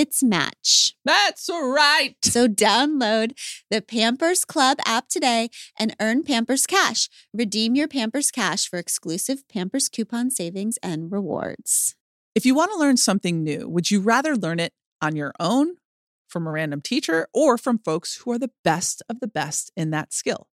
its match. That's right. So download the Pampers Club app today and earn Pampers Cash. Redeem your Pampers Cash for exclusive Pampers coupon savings and rewards. If you want to learn something new, would you rather learn it on your own, from a random teacher, or from folks who are the best of the best in that skill?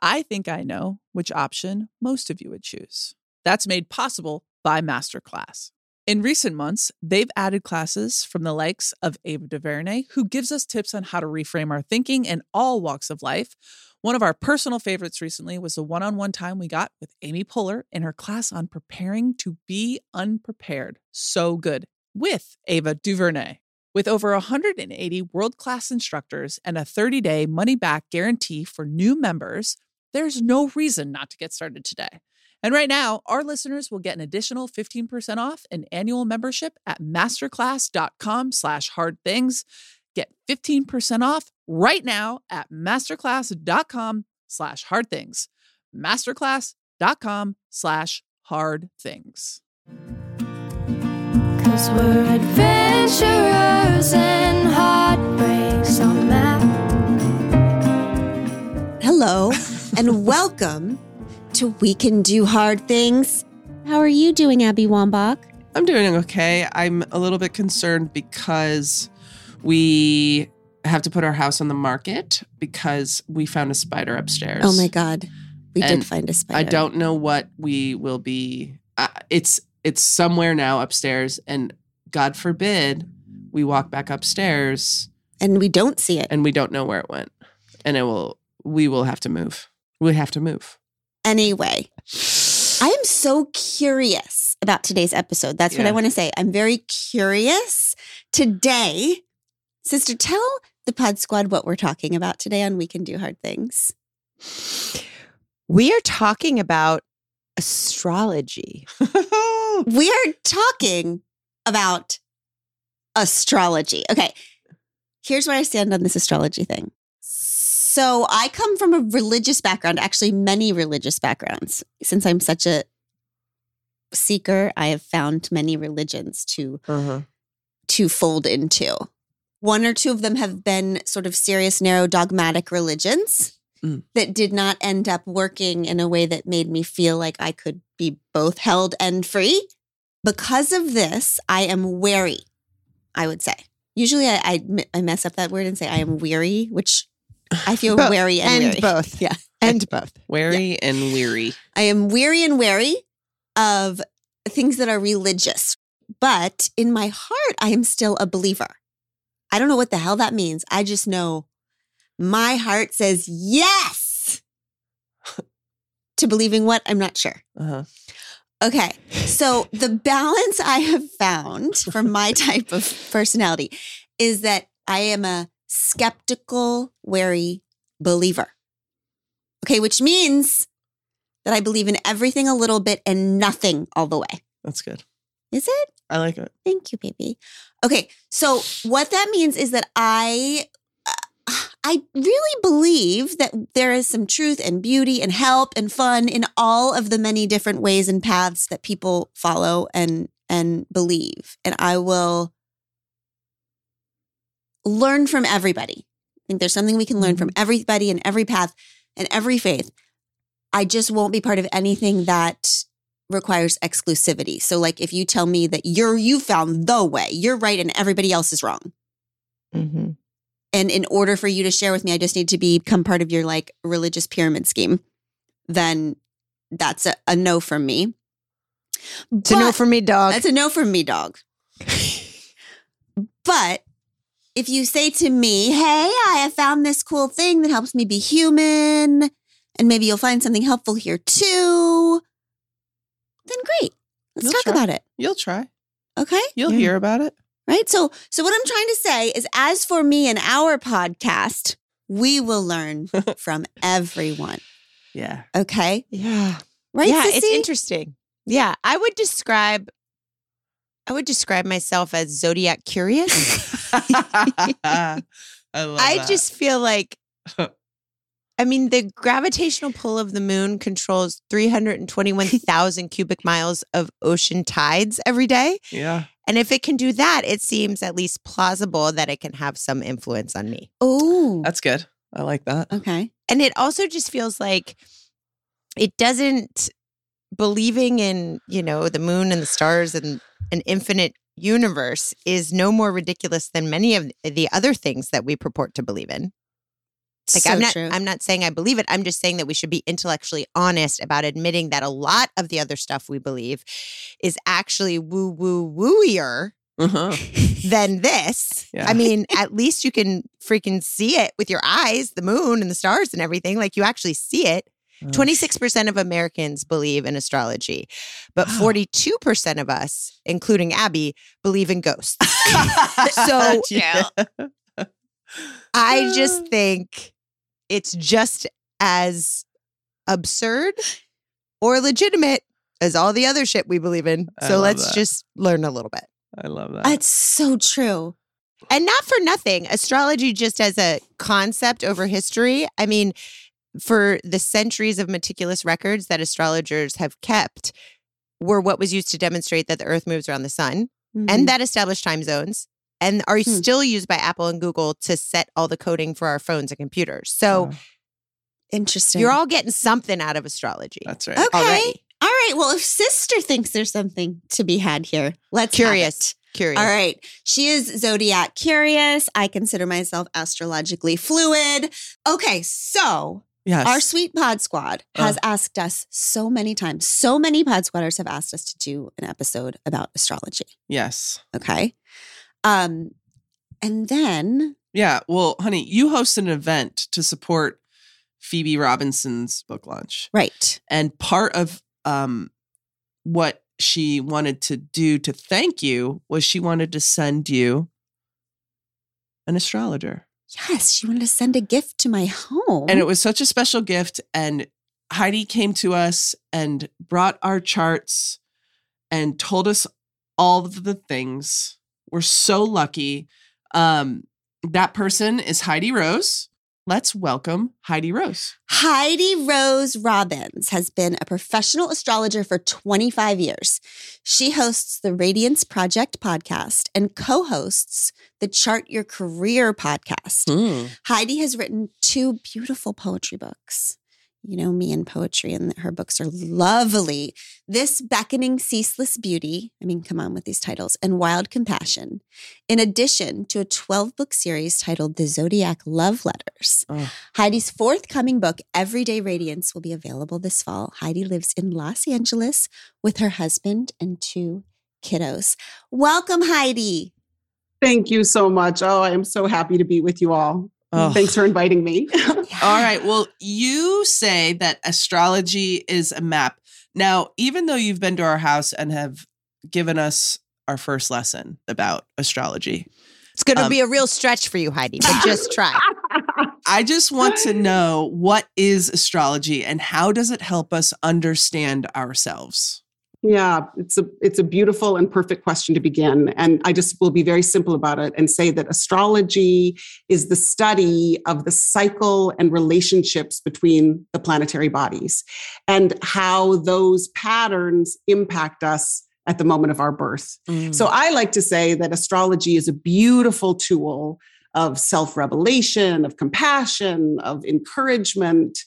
I think I know which option most of you would choose. That's made possible by Masterclass. In recent months, they've added classes from the likes of Ava DuVernay, who gives us tips on how to reframe our thinking in all walks of life. One of our personal favorites recently was the one on one time we got with Amy Poehler in her class on preparing to be unprepared. So good with Ava DuVernay. With over 180 world class instructors and a 30 day money back guarantee for new members, there's no reason not to get started today. And right now, our listeners will get an additional 15% off an annual membership at masterclass.com slash hard things. Get 15% off right now at masterclass.com slash hard things. Masterclass.com slash hard things. Cause we're adventurers and heartbreaks on map. Hello and welcome to We Can Do Hard Things. How are you doing, Abby Wambach? I'm doing okay. I'm a little bit concerned because we have to put our house on the market because we found a spider upstairs. Oh my God. We And did find a spider. I don't know what we will be. Uh, it's it's somewhere now upstairs, and God forbid we walk back upstairs And we don't see it. and we don't know where it went, and it will. We will have to move. We have to move. Anyway, I am so curious about today's episode. That's what I want to say. I'm very curious today. Sister, tell the Pod Squad what we're talking about today on We Can Do Hard Things. We are talking about astrology. We are talking about astrology. Okay, here's where I stand on this astrology thing. So, I come from a religious background, actually, many religious backgrounds. Since I'm such a seeker, I have found many religions to uh-huh. to fold into. One or two of them have been sort of serious, narrow, dogmatic religions Mm. that did not end up working in a way that made me feel like I could be both held and free. Because of this, I am wary, I would say. Usually I, I, I mess up that word and say I am weary, which I feel Both. wary and, and weary. both. Yeah. And both. Wary and weary. I am weary and wary of things that are religious. But in my heart, I am still a believer. I don't know what the hell that means. I just know my heart says yes to believing what? I'm not sure. Uh-huh. Okay. So the balance I have found for my type of personality is that I am a skeptical, wary believer. Okay, which means that I believe in everything a little bit and nothing all the way. That's good. Is it? I like it. Thank you, baby. Okay, so what that means is that I uh, I really believe that there is some truth and beauty and help and fun in all of the many different ways and paths that people follow and and believe. And I will learn from everybody. I think there's something we can learn from everybody and every path and every faith. I just won't be part of anything that requires exclusivity. So like if you tell me that you're you found the way, you're right and everybody else is wrong. Mm-hmm. And in order for you to share with me, I just need to become part of your like religious pyramid scheme. then that's a, a no from me. It's a no But- for me, dog. That's a no from me, dog. but if you say to me, hey, I have found this cool thing that helps me be human, and maybe you'll find something helpful here too, then great. Let's You'll talk try. about it. You'll try. Okay. You'll Yeah. hear about it. Right. So, so what I'm trying to say is as for me and our podcast, we will learn from everyone. Yeah. Okay. yeah. Right. yeah, it's interesting. Yeah, I would describe I would describe myself as zodiac curious. I love I that. just feel like I mean, the gravitational pull of the moon controls 321,000 cubic miles of ocean tides every day. yeah. And if it can do that, it seems at least plausible that it can have some influence on me. Oh. That's good. I like that. Okay. And it also just feels like it doesn't believing in, you know, the moon and the stars and an infinite universe is no more ridiculous than many of the other things that we purport to believe in. Like so I'm not true. I'm not saying I believe it. I'm just saying that we should be intellectually honest about admitting that a lot of the other stuff we believe is actually woo woo wooier Uh-huh. than this. Yeah. I mean, at least you can freaking see it with your eyes, the moon and the stars and everything. Like you actually see it. Oh, 26% of Americans believe in astrology, but 42% of us, including Abby, believe in ghosts. So- yeah. I just think it's just as absurd or legitimate as all the other shit we believe in. I So love let's that. just learn a little bit. I love that. That's so true. And not for nothing, astrology just as a concept over history. I mean, for the centuries of meticulous records that astrologers have kept, were what was used to demonstrate that the earth moves around the sun Mhm. and that established time zones and are Hmm. still used by Apple and Google to set all the coding for our phones and computers. So Oh, interesting. you're all getting something out of astrology. that's right. okay. already. All right. Well, if sister thinks there's something to be had here, let's have Curious. it. Curious. All right. She is zodiac curious. I consider myself astrologically fluid. Okay. So Yes. our sweet pod squad has Uh. asked us so many times, so many pod squatters have asked us to do an episode about astrology. yes. Okay. Um, and then Yeah. Well, honey, you hosted an event to support Phoebe Robinson's book launch. right. And part of um, what she wanted to do to thank you was she wanted to send you an astrologer. Yes, she wanted to send a gift to my home. And it was such a special gift. And Heidi came to us and brought our charts and told us all of the things. We're so lucky. Um, that person is Heidi Rose. Let's welcome Heidi Rose. Heidi Rose Robbins has been a professional astrologer for 25 years. She hosts the Radiance Project podcast and co hosts the Chart Your Career podcast. Hmm. Heidi has written two beautiful poetry books. You know me and poetry, and her books are lovely. This Beckoning Ceaseless Beauty, I mean, come on with these titles, and Wild Compassion, in addition to a 12 book series titled The Zodiac Love Letters. Oh. Heidi's forthcoming book, Everyday Radiance, will be available this fall. Heidi lives in Los Angeles with her husband and two kiddos. Welcome, Heidi. Thank you so much. Oh, I am so happy to be with you all. Oh. Thanks for inviting me. All right. Well, you say that astrology is a map. Now, even though you've been to our house and have given us our first lesson about astrology, It's going to Um, be a real stretch for you, Heidi, but just try. I just want to know what is astrology and how does it help us understand ourselves? Yeah, it's a it's a beautiful and perfect question to begin. And I just will be very simple about it and say that astrology is the study of the cycle and relationships between the planetary bodies and how those patterns impact us at the moment of our birth. Mm. So I like to say that astrology is a beautiful tool of self revelation, of compassion, of encouragement.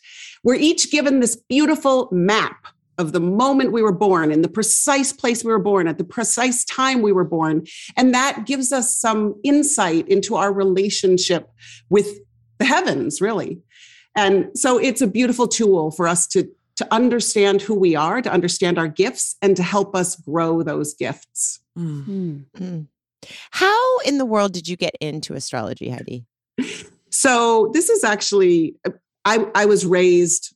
We're each given this beautiful map of the moment we were born in the precise place we were born at the precise time we were born. And that gives us some insight into our relationship with the heavens, really. And so it's a beautiful tool for us to to understand who we are, to understand our gifts, and to help us grow those gifts. Mm. Hmm. Mm. How in the world did you get into astrology, Heidi? So this is actually I, I was raised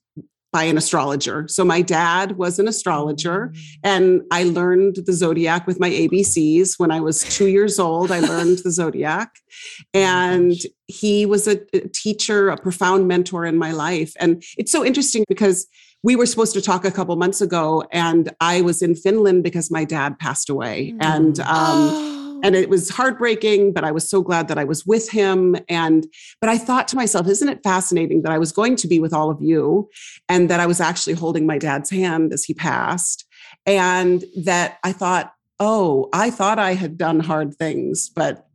by an astrologer. So my dad was an astrologer and I learned the zodiac with my ABCs when I was 2 years old. I learned the zodiac and he was a, a teacher, a profound mentor in my life. And it's so interesting because we were supposed to talk a couple months ago and I was in Finland because my dad passed away and um Oh. And it was heartbreaking but i was so glad that i was with him. And but i thought to myself isn't it fascinating that i was going to be with all of you and that i was actually holding my dad's hand as he passed? And that i thought oh i thought i had done hard things but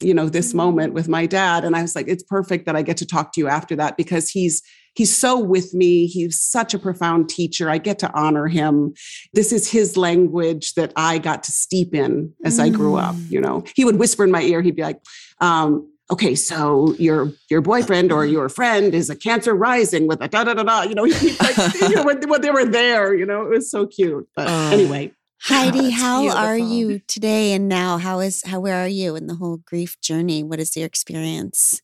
you know this mm-hmm. moment with my dad. And i was like it's perfect that i get to talk to you after that because he's he's so with me he's such a profound teacher i get to honor him this is his language that i got to steep in as i grew up Mm. you know he would whisper in my ear he'd be like um, okay so your your boyfriend or your friend is a cancer rising with a da da da da you know, he, like, you know when, when they were there you know it was so cute but Oh. anyway Heidi, That's how are you today and now? How is how where are you in the whole grief journey? What is your experience?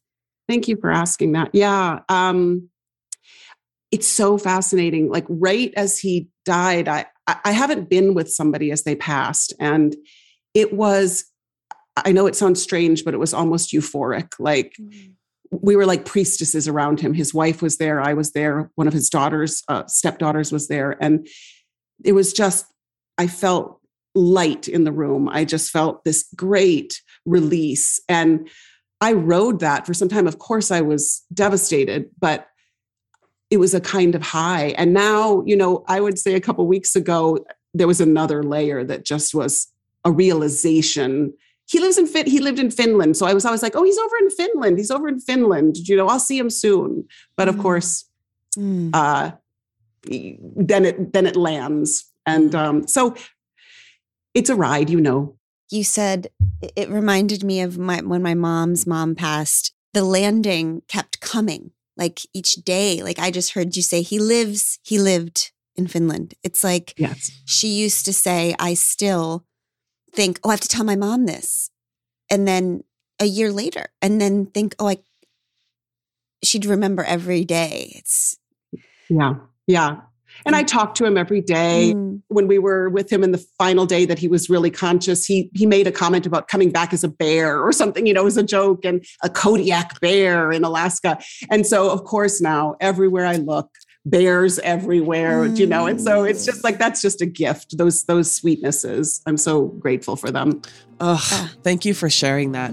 Thank you for asking that. Yeah. Um, it's so fascinating. Like right as he died, I I haven't been with somebody as they passed. And it was, I know it sounds strange, but it was almost euphoric. Like we were like priestesses around him. His wife was there. I was there. One of his daughters, uh, stepdaughters was there. And it was just, I felt light in the room. I just felt this great release. And I rode that for some time. Of course, I was devastated, but it was a kind of high. And now, you know, I would say a couple weeks ago, there was another layer that just was a realization. He lives in Fin- he lived in Finland. So I was always like, oh, he's over in Finland. He's over in Finland. You know, I'll see him soon. But of Mm. course, Mm. uh, then it then it lands. And um, so it's a ride, you know. You said it- it reminded me of my when my mom's mom passed. The landing kept coming, like each day. Like I just heard you say, he lives. He lived in Finland. It's like Yes. she used to say, I still think, oh, I have to tell my mom this. And then a year later, and then think, oh, I, she'd remember every day. It's, Yeah. Yeah. And I talked to him every day. Mm, when we were with him in the final day that he was really conscious, he he made a comment about coming back as a bear or something, you know, as a joke, and a Kodiak bear in Alaska. And so, of course, now everywhere I look, bears everywhere, you know. And so it's just like that's just a gift. Those those sweetnesses. I'm so grateful for them. Ugh, Ah. thank you for sharing that.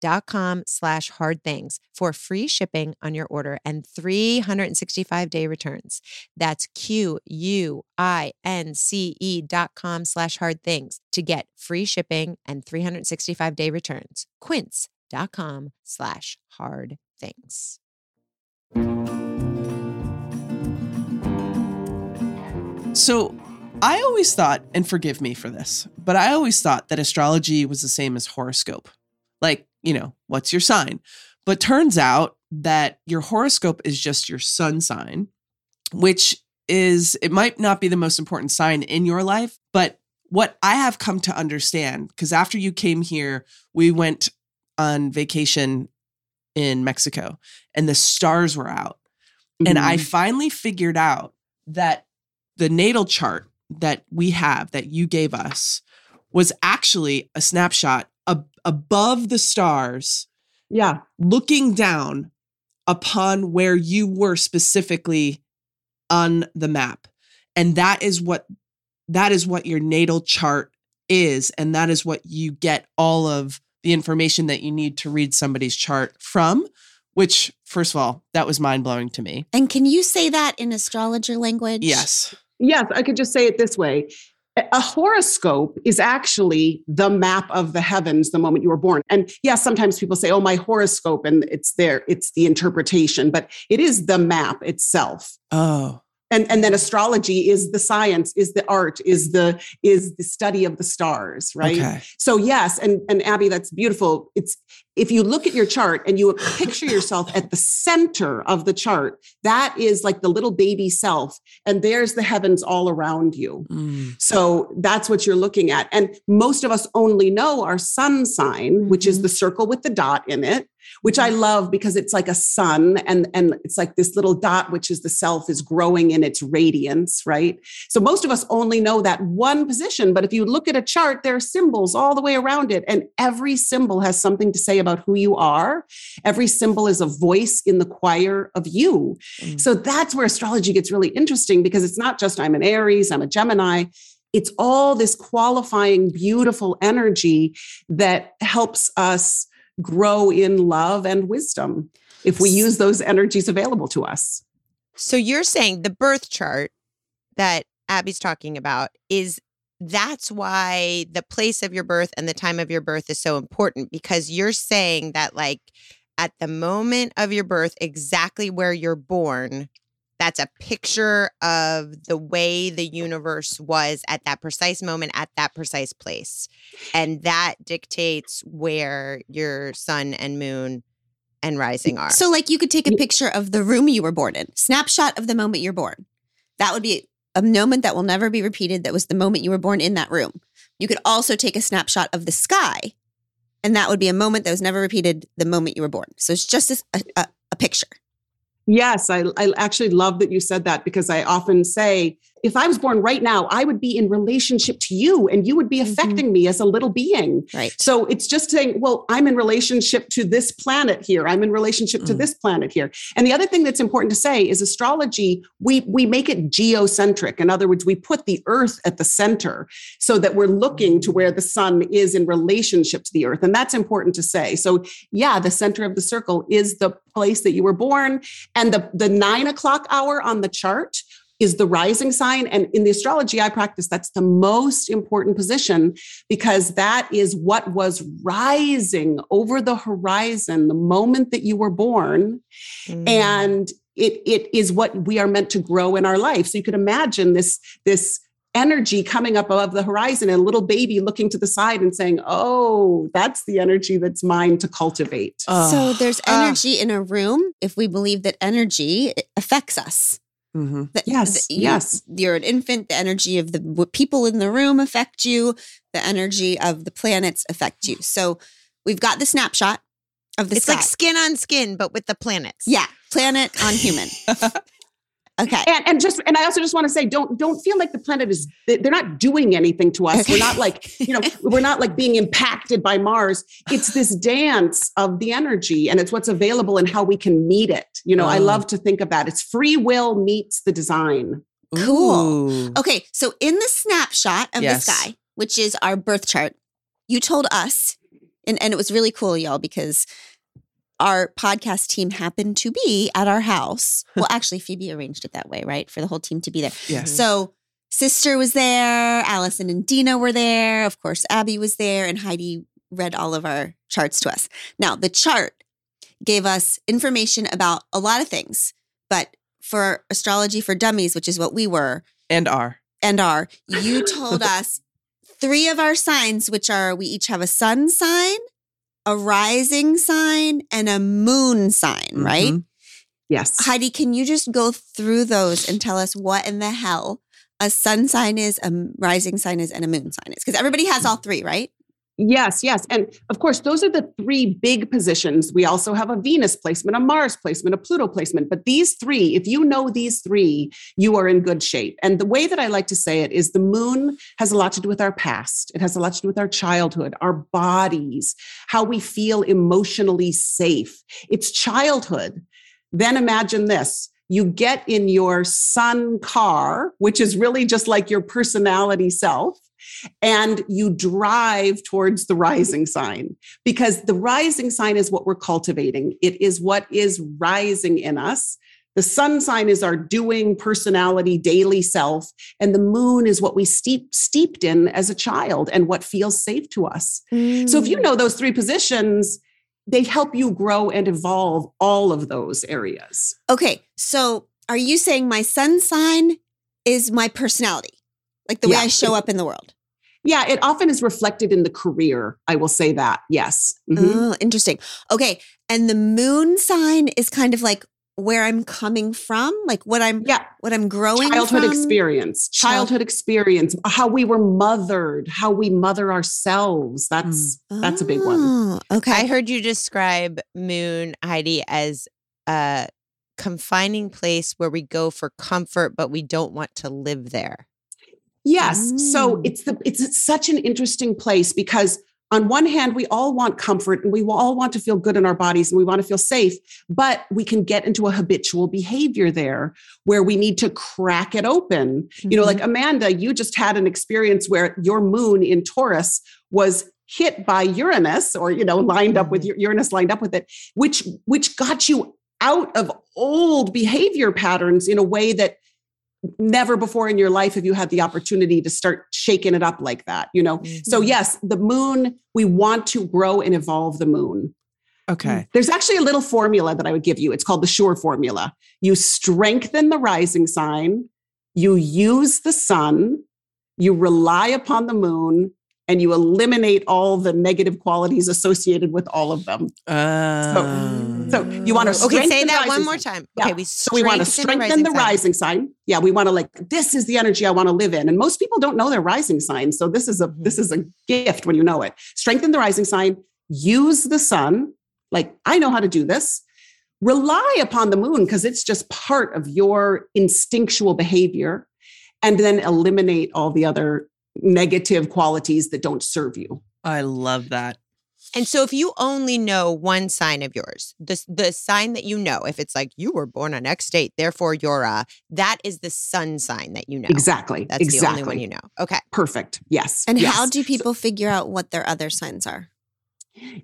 quince.com slash hard things for free shipping on your order and 365 day returns. That's Q U I N C E dot com slash hard things to get free shipping and 365 day returns. Quince.com slash hard things. So I always thought, and forgive me for this, but I always thought that astrology was the same as horoscope. Like, you know, what's your sign? But turns out that your horoscope is just your sun sign, which is, it might not be the most important sign in your life, but what I have come to understand, because after you came here, we went on vacation in Mexico and the stars were out. And I Mhm. finally figured out that the natal chart that we have that you gave us was actually a snapshot above the stars, Yeah. looking down upon where you were specifically on the map. And that is what that is what your natal chart is and that is what you get all of the information that you need to read somebody's chart from, which first of all, that was mind-blowing to me. And can you say that in astrologer language? Yes. Yes, I could just say it this way. A- horoscope is actually the map of the heavens the moment you were born. And yes, sometimes people say, oh, my horoscope, and it's there, it's the interpretation, but it is the map itself. Oh. And, and then astrology is the science, is the art, is the is the study of the stars, right? Okay. So yes, and and Abby, that's beautiful. It's if you look at your chart and you picture yourself at the center of the chart, that is like the little baby self, and there's the heavens all around you. Mm. So that's what you're looking at. And most of us only know our sun sign, which is Mhm. the circle with the dot in it, which I love because it's like a sun and, and it's like this little dot, which is the self is growing in its radiance, right? So most of us only know that one position. But if you look at a chart, there are symbols all the way around it. And every symbol has something to say about who you are. Every symbol is a voice in the choir of you. Mm. So that's where astrology gets really interesting because it's not just I'm an Aries, I'm a Gemini. It's all this qualifying, beautiful energy that helps us grow in love and wisdom if we use those energies available to us. So you're saying the birth chart that Abby's talking about is that's why the place of your birth and the time of your birth is so important because you're saying that like at the moment of your birth exactly where you're born that's a picture of the way the universe was at that precise moment at that precise place and that dictates where your sun and moon and rising are So, like, you could take a picture of the room you were born in, snapshot of the moment you're born. That would be a moment that will never be repeated. That was the moment you were born in that room. You could also take a snapshot of the sky, and that would be a moment that was never repeated the moment you were born. So, it's just a, a, a- picture. Yes, I, I actually love that you said that because I often say, if I was born right now, I would be in relationship to you and you would be Mhm. affecting me as a little being. Right. So it's just saying, well, I'm in relationship to this planet here. I'm in relationship to Mm. this planet here. And the other thing that's important to say is astrology, we we make it geocentric. In other words, we put the earth at the center so that we're looking to where the sun is in relationship to the earth. And that's important to say. So yeah, the center of the circle is the place that you were born. And the, the nine o'clock hour on the chart is the rising sign. And in the astrology I practice, that's the most important position because that is what was rising over the horizon the moment that you were born. Mm. And it, it is what we are meant to grow in our life. So you could imagine this, this energy coming up above the horizon and a little baby looking to the side and saying, Oh, that's the energy that's mine to cultivate. so, there's energy in a room if we believe that energy affects us. Mhm. That- Yes, that you- yes. You're an infant. The energy of the people in the room affect you. The energy of the planets affect you. So we've got the snapshot of the it's sky. like skin on skin but with the planets yeah, planet on human. okay. and and just and I also just want to say don't don't feel like the planet is they're not doing anything to us. We're not like you know we're not like being impacted by Mars. It's this dance of the energy and it's what's available and how we can meet it. You know, I Oh. love to think of that. It's free will meets the design. Cool. Ooh. Okay. So in the snapshot of Yes. the sky, which is our birth chart, you told us, and, and it was really cool, y'all, because our podcast team happened to be at our house. Well, actually, Phoebe arranged it that way, right? For the whole team to be there. Yes. So sister was there, Allison and Dina were there. Of course, Abby was there, and Heidi read all of our charts to us. Now, the chart gave us information about a lot of things, but for astrology for dummies, which is what we were and are. and are, you told us three of our signs, which are we each have a sun sign, a rising sign, and a moon sign, right? Mhm. Yes. Heidi, can you just go through those and tell us what in the hell a sun sign is, a rising sign is, and a moon sign is? Because everybody has all three, right? Yes, yes. And of course, those are the three big positions. We also have a Venus placement, a Mars placement, a Pluto placement. But these three, if you know these three, you are in good shape. And the way that I like to say it is the moon has a lot to do with our past, it has a lot to do with our childhood, our bodies, how we feel emotionally safe. It's childhood. Then imagine this you get in your sun car, which is really just like your personality self and you drive towards the rising sign because the rising sign is what we're cultivating. It is what is rising in us. The sun sign is our doing personality, daily self, and the moon is what we steep, steeped in as a child and what feels safe to us. So if you mm. know those three positions, they help you grow and evolve all of those areas. Okay, so are you saying my sun sign is my personality? Like the way I show up in the world? Yeah, it often is reflected in the career. I will say that. Yes. Mhm. Oh, interesting. Okay. And the moon sign is kind of like where I'm coming from, like what I'm Yeah. what I'm growing childhood from. experience Child- childhood experience how we were mothered how we mother ourselves that's that's a big one. Okay. I heard you describe Moon, Heidi, as a confining place where we go for comfort, but we don't want to live there. Yes so Mm. it's the it's such an interesting place because on one hand we all want comfort and we all want to feel good in our bodies and we want to feel safe but we can get into a habitual behavior there where we need to crack it open you know Mm-hmm. like amanda you just had an experience where your moon in taurus was hit by uranus or you know lined up with Mm-hmm. your uranus lined up with it which which got you out of old behavior patterns in a way that never before in your life have you had the opportunity to start shaking it up like that you know so Mm-hmm. yes the moon we want to grow and evolve the moon Okay. there's actually a little formula that I would give you. It's called the Sure formula. You strengthen the rising sign, you use the sun, you rely upon the moon, and you eliminate all the negative qualities associated with all of them. Uh, So you want to Okay, say that one more time. Yeah. Okay, we So we want to strengthen the sign. rising sign. Yeah, we want to like this is the energy I want to live in. And most people don't know their rising sign. So this is a this is a gift when you know it. Strengthen the rising sign, use the sun. Like I know how to do this. Rely upon the moon because it's just part of your instinctual behavior and then eliminate all the other negative qualities that don't serve you. I love that. And so if you only know one sign of yours, the the sign that you know, if it's like you were born on X date, therefore you're a that is the sun sign that you know. Exactly. That's exactly. the only one you know. Okay. Perfect. Yes. and yes. how do people figure out what their other signs are?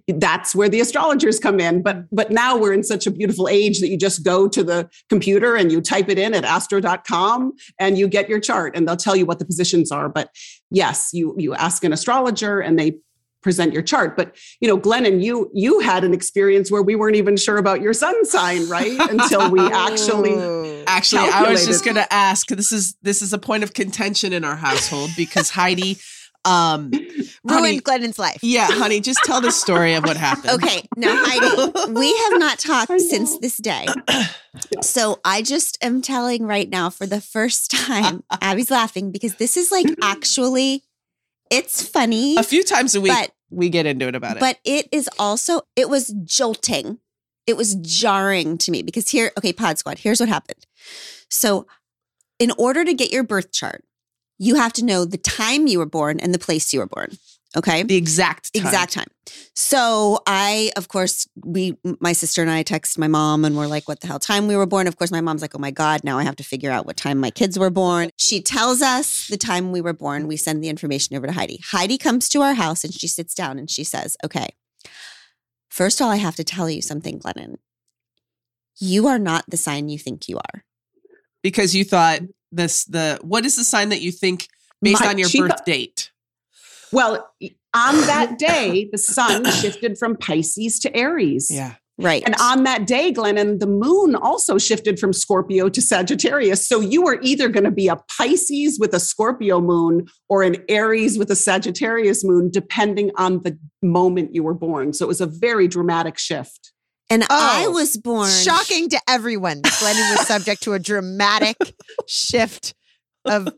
That's where the astrologers come in but mm-hmm. but now we're in such a beautiful age that you just go to the computer and you type it in at astro.com and you get your chart and they'll tell you what the positions are but yes you you ask an astrologer and they present your chart but you know glennon you you had an experience where we weren't even sure about your sun sign right until we actually. Actually, I was just going to ask. This is this is a point of contention in our household because Heidi, um, honey, ruined Glennon's life. yeah, honey, just tell the story of what happened. Okay, now Heidi, we have not talked since this day. So I just am telling right now for the first time, Abby's laughing because this is like actually, it's funny, A few times a week, but we get into it about it. but it is also it was jolting. It was jarring to me because here, okay, Pod Squad, here's what happened. So, in order to get your birth chart, you have to know the time you were born and the place you were born. Okay. the exact time. exact time. So I, of course, we, my sister and I text my mom and we're like, what the hell time we were born? Of course, my mom's like, oh my God, now I have to figure out what time my kids were born. She tells us the time we were born. We send the information over to Heidi. Heidi comes to our house and she sits down and she says, okay, first of all, I have to tell you something, Glennon. You are not the sign you think you are. because you thought this the what is the sign that you think based My- on your she birth thought- date? well on that day the sun shifted from pisces to aries Yeah. Right. And on that day, Glennon, the moon also shifted from Scorpio to Sagittarius. So you were either going to be a Pisces with a Scorpio moon or an Aries with a Sagittarius moon, depending on the moment you were born. So it was a very dramatic shift. And I Oh, was born. Shocking to everyone. Glennon was subject to a dramatic shift of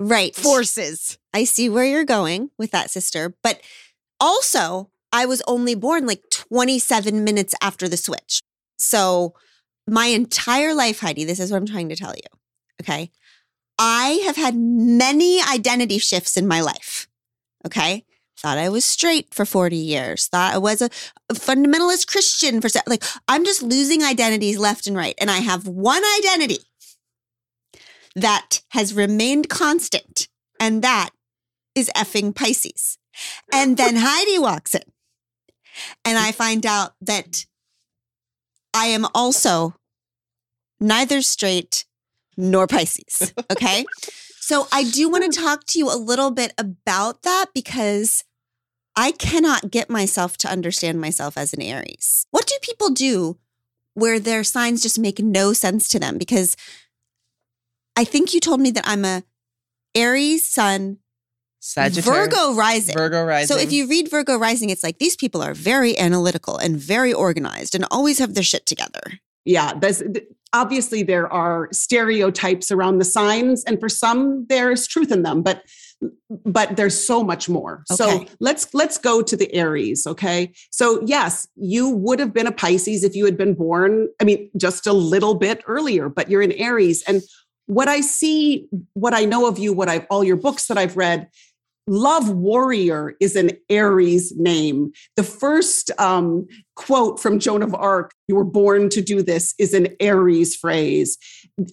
right. forces. I see where you're going with that, sister. But also, I was only born like 27 minutes after the switch. So, my entire life, Heidi, this is what I'm trying to tell you. Okay. I have had many identity shifts in my life. Okay. Thought I was straight for 40 years. Thought I was a, a fundamentalist Christian for like, I'm just losing identities left and right. And I have one identity that has remained constant, and that is effing Pisces. And then Heidi walks in, and I find out that I am also neither straight nor Pisces. Okay. so I do want to talk to you a little bit about that because I cannot get myself to understand myself as an Aries. What do people do where their signs just make no sense to them? Because I think you told me that I'm a Aries sun, Sagittarius. Virgo rising. Virgo rising. So if you read Virgo rising, it's like these people are very analytical and very organized and always have their shit together. Yeah there's obviously there are stereotypes around the signs and for some there's truth in them but but there's so much more. So let's let's go to the aries okay? So yes you would have been a pisces if you had been born i mean just a little bit earlier but you're an aries. And what i see what i know of you what i've all your books that i've read love warrior is an aries name the first um, quote from Joan of Arc, you were born to do this, is an Aries phrase.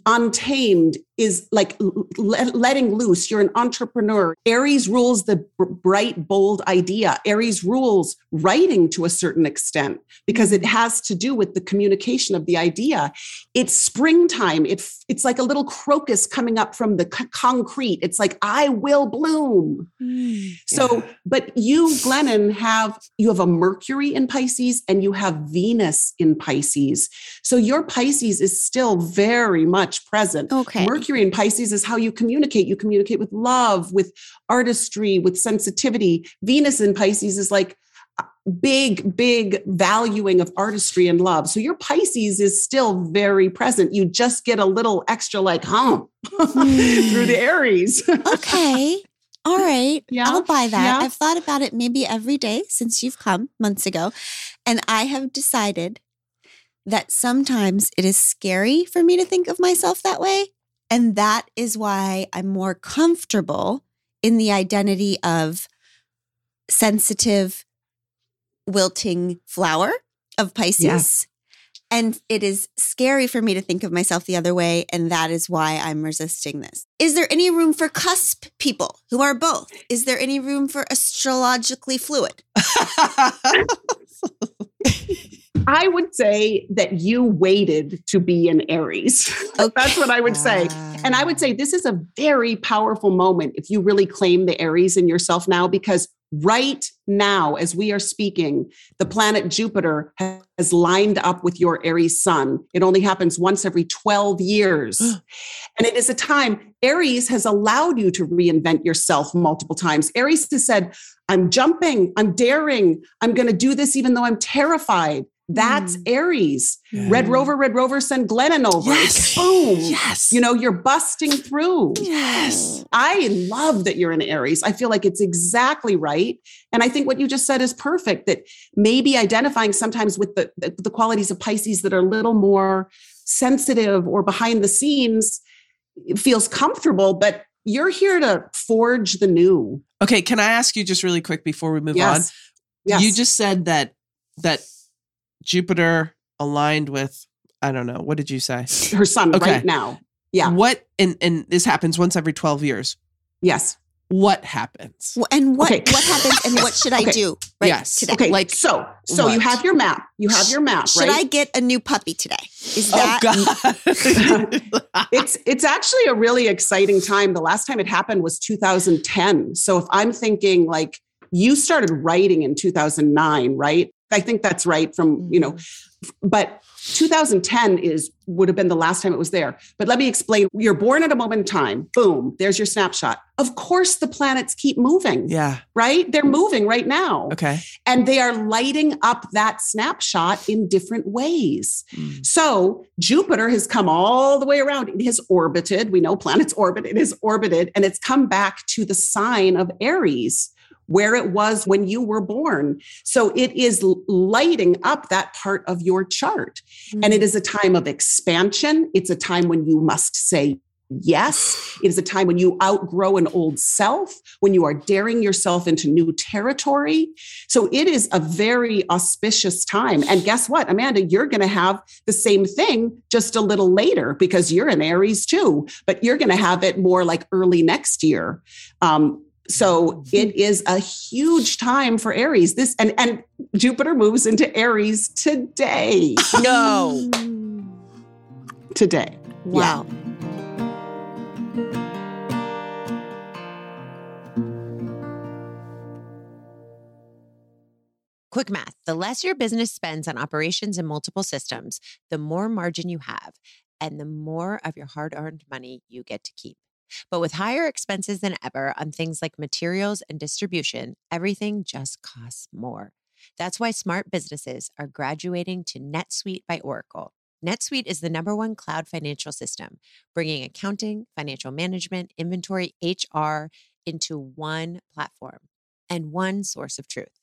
Untamed is like let- letting loose. You're an entrepreneur. Aries rules the br- bright, bold idea. Aries rules writing to a certain extent because it has to do with the communication of the idea. It's springtime. It, it's like a little crocus coming up from the c- concrete. It's like, I will bloom. Mm. So, Yeah. but you, Glennon, have you have a Mercury in Pisces and you have Venus in Pisces. So your Pisces is still very much present. Okay. Mercury in Pisces is how you communicate. You communicate with love, with artistry, with sensitivity. Venus in Pisces is like big, big valuing of artistry and love. So your Pisces is still very present. You just get a little extra like hum through the hmm. Aries. okay. All right. Yeah, I'll buy that. yeah. I've thought about it maybe every day since you've come months ago. And I have decided that sometimes it is scary for me to think of myself that way. And that is why I'm more comfortable in the identity of sensitive, wilting flower of Pisces. Yes. And it is scary for me to think of myself the other way. And that is why I'm resisting this. Is there any room for cusp people who are both? Is there any room for astrologically fluid? I would say that you waited to be an Aries. That's what I would say. And I would say this is a very powerful moment if you really claim the Aries in yourself now, because right now, as we are speaking, the planet Jupiter has lined up with your Aries sun. It only happens once every 12 years. and it is a time Aries has allowed you to reinvent yourself multiple times. Aries has said, I'm jumping, I'm daring, I'm going to do this even though I'm terrified. That's mm. Aries. Red mm. Rover, Red Rover, send Glennon over. Yes. Boom. Yes. You know, you're busting through. Yes. I love that you're an Aries. I feel like it's exactly right. And I think what you just said is perfect that maybe identifying sometimes with the, the, the qualities of Pisces that are a little more sensitive or behind the scenes feels comfortable, but you're here to forge the new. Okay, can I ask you just really quick before we move Yes. on? Yes. You just said that that Jupiter aligned with I don't know, what did you say? her sun Okay. right now. Yeah. What and and this happens once every 12 years. Yes. What happens? Wh- And what, Okay. what happens and what should I Okay. do right Yes. today? Okay. Like, so so you have your map. You have your map, Should I get a new puppy today? Is Oh that god. it's it's actually a really exciting time. The last time it happened was 2010. So if I'm thinking like you started writing in 2009, right? I think that's right from, you know, but 2010 is would have been the last time it was there. But let me explain. You're born at a moment in time. Boom, there's your snapshot. Of course the planets keep moving. Yeah. Right? They're moving right now. Okay. And they are lighting up that snapshot in different ways. Mm. So Jupiter has come all the way around. It has orbited. We know planets orbit. It has orbited and it's come back to the sign of Aries where it was when you were born. So it is lighting up that part of your chart. And it is a time of expansion. It's a time when you must say yes. It is a time when you outgrow an old self, when you are daring yourself into new territory. So it is a very auspicious time. And guess what, Amanda, you're going to have the same thing just a little later because you're in Aries too, but you're going to have it more like early next year. Um, so mm-hmm. it is a huge time for Aries. This and and Jupiter moves into Aries today. No. Today. Wow. Quick math the less your business spends on operations and multiple systems, the more margin you have, and the more of your hard earned money you get to keep. But with higher expenses than ever on things like materials and distribution, everything just costs more. That's why smart businesses are graduating to NetSuite by Oracle. NetSuite is the number one cloud financial system, bringing accounting, financial management, inventory, HR into one platform and one source of truth.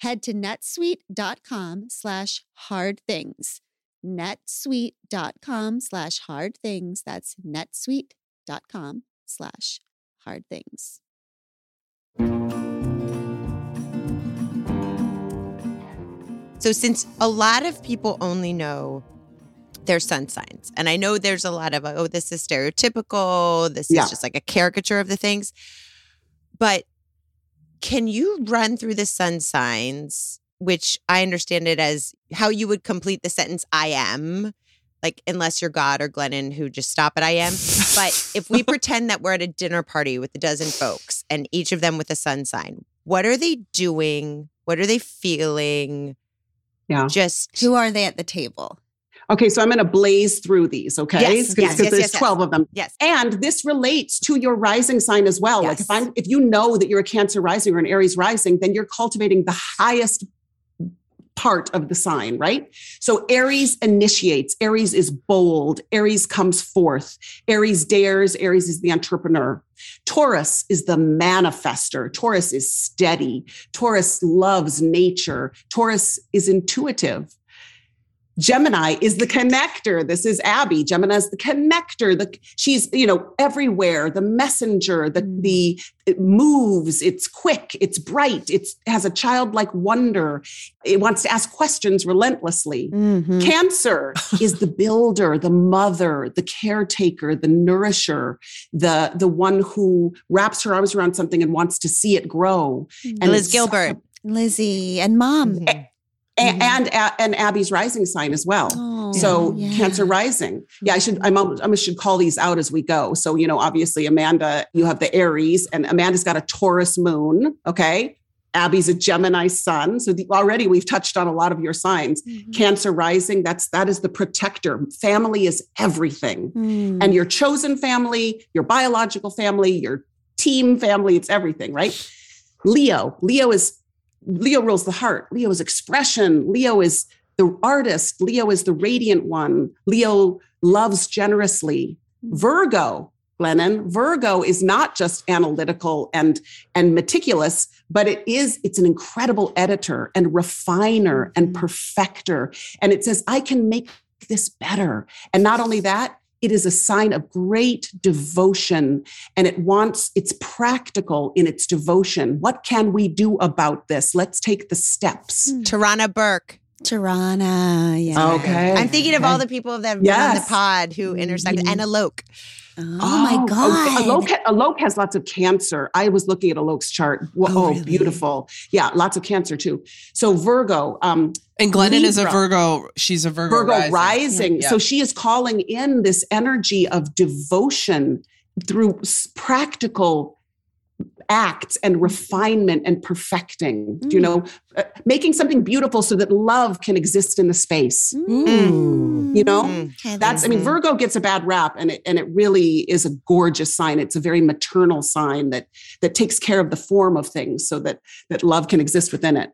Head to netsuite.com slash hard things. netsuite.com slash hard things. That's netsuite.com slash hard things. So, since a lot of people only know their sun signs, and I know there's a lot of, oh, this is stereotypical, this Yeah. is just like a caricature of the things, but can you run through the sun signs, which I understand it as how you would complete the sentence, I am? Like, unless you're God or Glennon who just stop at I am. But if we pretend that we're at a dinner party with a dozen folks and each of them with a sun sign, what are they doing? What are they feeling? Yeah. Just Who are they at the table? Okay, so I'm going to blaze through these, okay? Yes, Because yes, yes, there's yes, yes. 12 of them. yes. And this relates to your rising sign as well. Like if I'm if you know that you're a Cancer rising or an Aries rising, then you're cultivating the highest part of the sign, right? So Aries initiates, Aries is bold, Aries comes forth, Aries dares, Aries is the entrepreneur. Taurus is the manifester. Taurus is steady. Taurus loves nature. Taurus is intuitive. Gemini is the connector. This is Abby. Gemini is the connector. The she's you know everywhere. The messenger. The Mm. the it moves. It's quick. It's bright. It's has a childlike wonder. It wants to ask questions relentlessly. Mm-hmm. Cancer is the builder, the mother, the caretaker, the nourisher, the the one who wraps her arms around something and wants to see it grow. And Liz Gilbert. Lizzie and mom. Mhm. Mhm. and and Abby's rising sign as well. Oh, So yeah. Cancer rising. Yeah, I should I'm I should call these out as we go. So you know, obviously Amanda, you have the Aries, and Amanda's got a Taurus moon. Okay, Abby's a Gemini sun. So the, already we've touched on a lot of your signs. Mhm. Cancer rising. That's that is the protector. Family is everything, Mm. and your chosen family, your biological family, your team family. It's everything, right? Leo. Leo is Leo rules the heart. Leo is expression. Leo is the artist. Leo is the radiant one. Leo loves generously. Virgo, Glennon, Virgo is not just analytical and and meticulous, but it is it's an incredible editor and refiner and mm-hmm. perfecter. And it says I can make this better. And not only that, it is a sign of great devotion and it wants it's practical in its devotion. What can we do about this? Let's take the steps. Mm. Tarana Burke. Tarana. Yeah. Okay. I'm thinking of all the people that have been on the pod who intersected and Alok. Oh, my God. Alok, ha- Alok has lots of cancer. I was looking at Alok's chart. Whoa, Oh, really? beautiful. Yeah, lots of cancer too. So Virgo, um, And Glennon is a Virgo. She's a Virgo, Virgo rising. rising. Yeah. So she is calling in this energy of devotion through practical acts and refinement and perfecting. Do you Mm. know, uh, making something beautiful so that love can exist in the space. Mm. You know, Mm. Okay, that's. I mean. Virgo gets a bad rap, and it and it really is a gorgeous sign. It's a very maternal sign that that takes care of the form of things, so that that love can exist within it.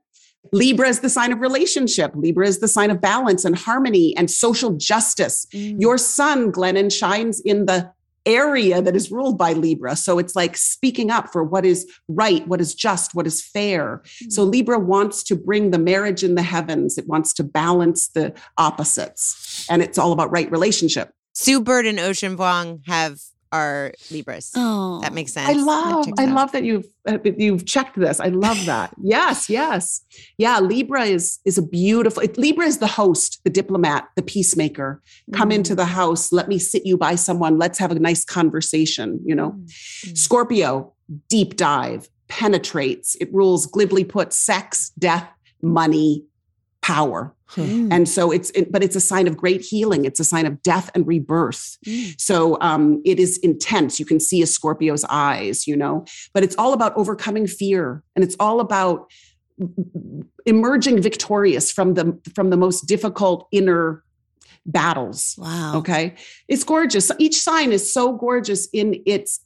Libra is the sign of relationship. Libra is the sign of balance and harmony and social justice. Mm. Your sun, Glennon, shines in the area that is ruled by Libra. So it's like speaking up for what is right, what is just, what is fair. So hmm. Libra wants to bring the marriage in the heavens. It wants to balance the opposites. And it's all about right relationship. Sue Bird and Ocean Vuong have are Libras. Oh, That makes sense. I love, I love that you've uh, you've checked this. I love that. yes, yes, yeah. Libra is is a beautiful. It, Libra is the host, the diplomat, the peacemaker. Come Mm. into the house. Let me sit you by someone. Let's have a nice conversation. You know, Mm. Scorpio, deep dive, penetrates. It rules glibly put sex, death, money, power. Mm. And so it's, it, but it's a sign of great healing. It's a sign of death and rebirth. Mm. So um, it is intense. You can see a Scorpio's eyes, you know, but it's all about overcoming fear, and it's all about emerging victorious from the from the most difficult inner battles. Wow. Okay, it's gorgeous. Each sign is so gorgeous in its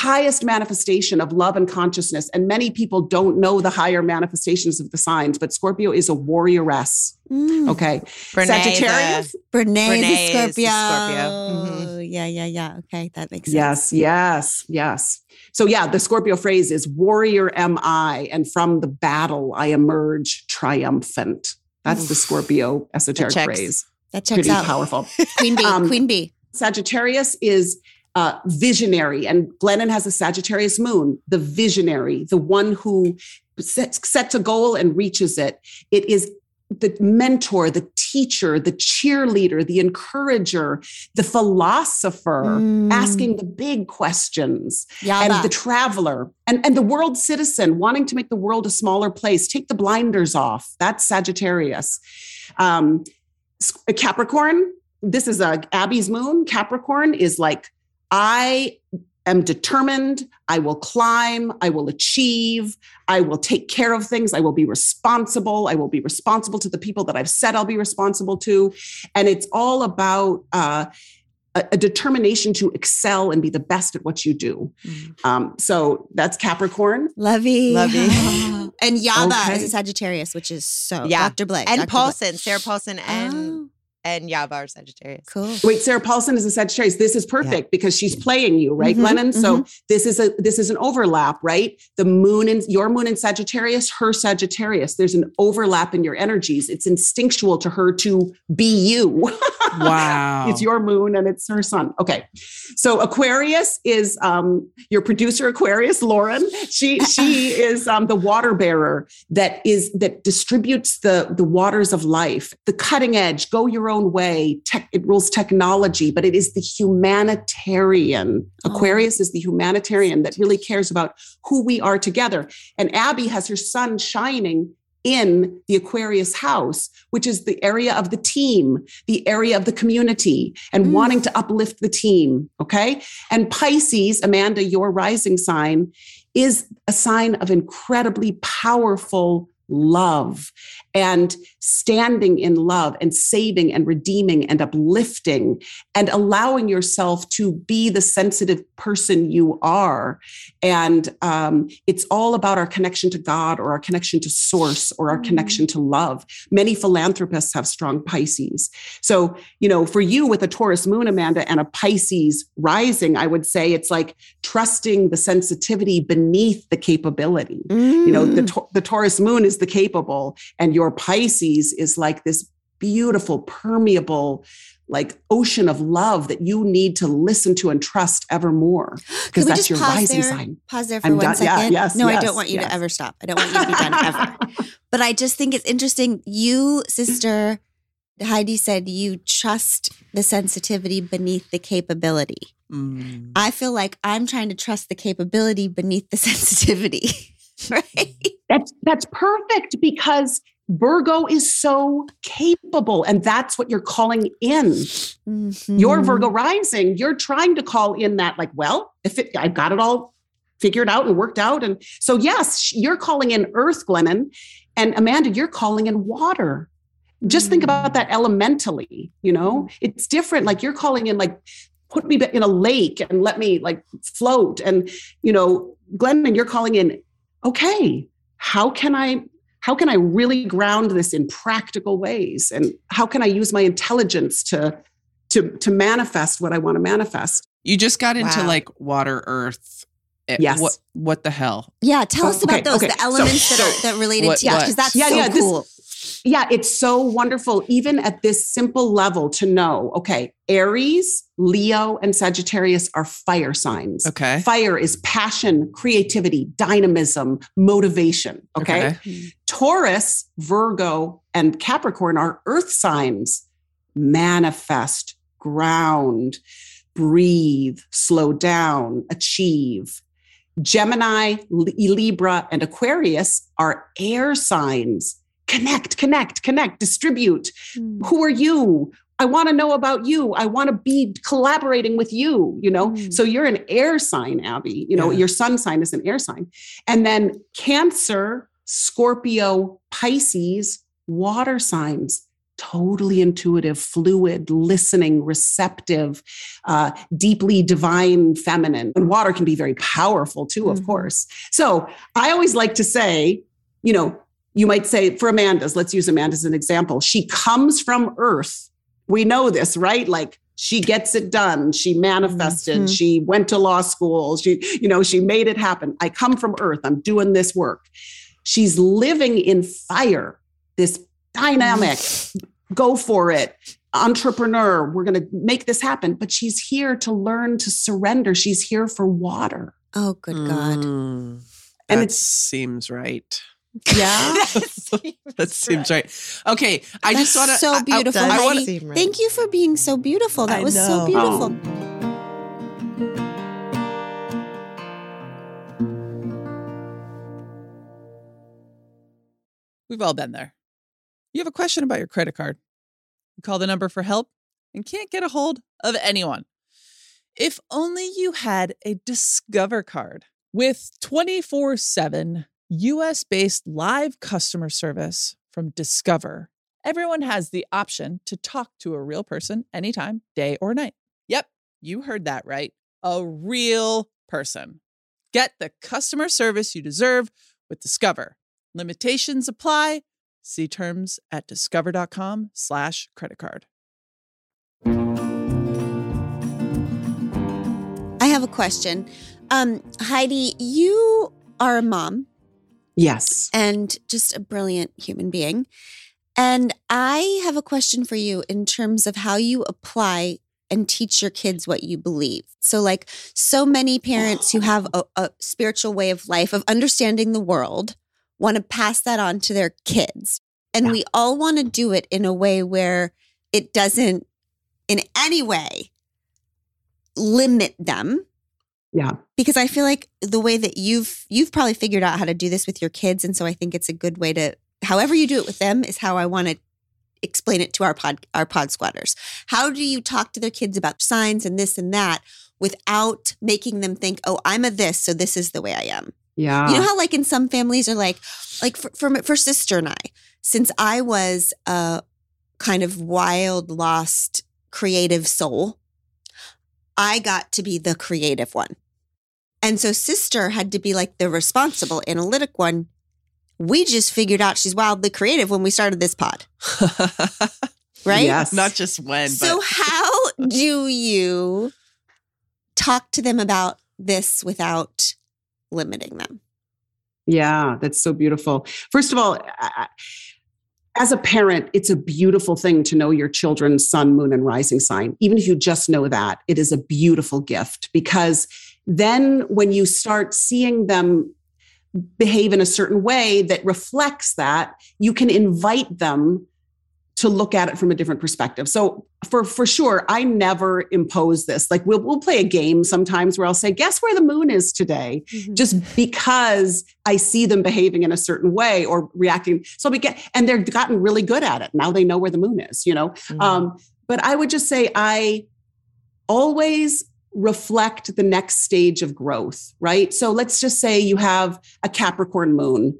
highest manifestation of love and consciousness. And many people don't know the higher manifestations of the signs, but Scorpio is a warrioress. Mm. Okay. Brene, Sagittarius. Brene, Brene the is the Scorpio. Scorpio. Yeah, yeah, yeah. Okay, that makes sense. Yes, yes, yes. So yeah, the Scorpio phrase is warrior am I, and from the battle I emerge triumphant. That's the Scorpio esoteric checks. phrase. That checks Pretty out. powerful. Queen bee. Um, Queen bee. Sagittarius is uh, visionary, and Glennon has a Sagittarius moon, the visionary, the one who sets, sets a goal and reaches it. It is the mentor, the teacher, the cheerleader, the encourager, the philosopher, Mm. asking the big questions, Yaba. and the traveler, and, and the world citizen, wanting to make the world a smaller place. Take the blinders off. That's Sagittarius. Um, Capricorn, this is a Abby's moon. Capricorn is like, I am determined. I will climb. I will achieve. I will take care of things. I will be responsible. I will be responsible to the people that I've said I'll be responsible to. And it's all about uh, a, a determination to excel and be the best at what you do. Mm. Um, so that's Capricorn. Lovey. Lovey. and Yaba Okay. is a Sagittarius, which is so. Yeah. Dr. Blake. and Dr. Blake. Paulson, Sarah Paulson, and Oh, and Yaba are Sagittarius. cool. Wait, Sarah Paulson is a Sagittarius. This is perfect because she's playing you, right, Mhm, Glennon? So this is a this is an overlap, right? The moon in your moon in Sagittarius, her Sagittarius. There's an overlap in your energies. It's instinctual to her to be you. Wow. it's your moon and it's her sun. Okay. So Aquarius is um, your producer, Aquarius, Lauren. She she is um, the water bearer that is that distributes the the waters of life, the cutting edge, go your own way. Tech, it rules technology, but it is the humanitarian. Oh. Aquarius is the humanitarian that really cares about who we are together. And Abby has her sun shining in the Aquarius house, which is the area of the team, the area of the community, and Mm. wanting to uplift the team. Okay. And Pisces, Amanda, your rising sign, is a sign of incredibly powerful love and standing in love and saving and redeeming and uplifting and allowing yourself to be the sensitive person you are. And um, it's all about our connection to God or our connection to source or our Mm. connection to love. Many philanthropists have strong Pisces. So, you know, for you with a Taurus moon, Amanda, and a Pisces rising, I would say it's like trusting the sensitivity beneath the capability. You know, the, Mm. The Taurus moon is the capable, and your Pisces is like this beautiful, permeable, like ocean of love that you need to listen to and trust evermore because Can we that's just your pause rising there? sign. Pause there for I'm one done- yeah, yes, no, I don't want you yes. to ever stop. I don't want you to be done ever. But I just think it's interesting. You, sister Heidi, said you trust the sensitivity beneath the capability. Mm. I feel like I'm trying to trust the capability beneath the sensitivity. right? That's that's perfect because Virgo is so capable, and that's what you're calling in. Your Mhm. Virgo rising, you're trying to call in that, like, well, if it, I've got it all figured out and worked out, and so yes, you're calling in Earth, Glennon, and Amanda, you're calling in water. Just think about that elementally. You know, it's different. Like you're calling in, like, put me in a lake and let me like float, and you know, Glennon, you're calling in. Okay, how can I how can I really ground this in practical ways? And how can I use my intelligence to to to manifest what I want to manifest? You just got into Wow. like water, earth. eh, Yes. What what the hell? Yeah, tell us about Okay, those, okay. the So- elements that are that related what- to you, what? because that's Yeah, so yeah, this- cool. Yeah, it's so wonderful, even at this simple level, to know okay, Aries, Leo, and Sagittarius are fire signs. Okay. Fire is passion, creativity, dynamism, motivation. Okay. Taurus, Virgo, and Capricorn are earth signs. Manifest, ground, breathe, slow down, achieve. Gemini, Libra, and Aquarius are air signs. Connect, connect, connect, distribute. Mm. Who are you? I want to know about you. I want to be collaborating with you, you know? Mm. So you're an air sign, Abby. You know, Yeah. your sun sign is an air sign. And then Cancer, Scorpio, Pisces, water signs. Totally intuitive, fluid, listening, receptive, uh, deeply divine, feminine. And water can be very powerful too, of Mhm. course. So I always like to say, you know, you might say for Amanda's, let's use Amanda as an example. She comes from earth. We know this, right? Like she gets it done. She manifested. Mhm. She went to law school. She, you know, she made it happen. I come from earth. I'm doing this work. She's living in fire, this dynamic, go for it, entrepreneur. We're going to make this happen. But she's here to learn to surrender. She's here for water. Oh, good God. Mm, And it seems right. Yeah. That seems right. Okay, I That's just want to. so beautiful, I, Heidi. want to. Right. Thank you for being so beautiful. That I was so beautiful. Oh. We've all been there. You have a question about your credit card. You call the number for help and can't get a hold of anyone. If only you had a Discover card with 24 7 US based live customer service from Discover. Everyone has the option to talk to a real person anytime, day or night. Yep, you heard that right. A real person. Get the customer service you deserve with Discover. Limitations apply. See terms at discover.com slash credit card. I have a question. Um, Heidi, you are a mom Yes. and just a brilliant human being. And I have a question for you in terms of how you apply and teach your kids what you believe. So, like, so many parents who have a, a spiritual way of life, of understanding the world, want to pass that on to their kids. And Yeah. we all want to do it in a way where it doesn't in any way limit them Yeah. because I feel like the way that you've you've probably figured out how to do this with your kids, and so I think it's a good way to however you do it with them is how I want to explain it to our pod our pod squatters. How do you talk to their kids about signs and this and that without making them think, oh, I'm a this, so this is the way I am. Yeah. You know how like in some families are like, like for for, for sister and I, since I was a kind of wild, lost, creative soul, I got to be the creative one. And so sister had to be like the responsible, analytic one. We just figured out she's wildly creative when we started this pod, right? Yes. Not just when, So but how do you talk to them about this without limiting them? Yeah, that's so beautiful. First of all, I, as a parent, it's a beautiful thing to know your children's sun, moon, and rising sign. Even if you just know that, it is a beautiful gift because then when you start seeing them behave in a certain way that reflects that, you can invite them to look at it from a different perspective. So for for sure, I never impose this. Like we'll we'll play a game sometimes where I'll say, "Guess where the moon is today," Mm-hmm. just because I see them behaving in a certain way or reacting. So we get, and they've gotten really good at it. Now they know where the moon is. You know, Mhm. um, but I would just say I always reflect the next stage of growth, right? So let's just say you have a Capricorn moon,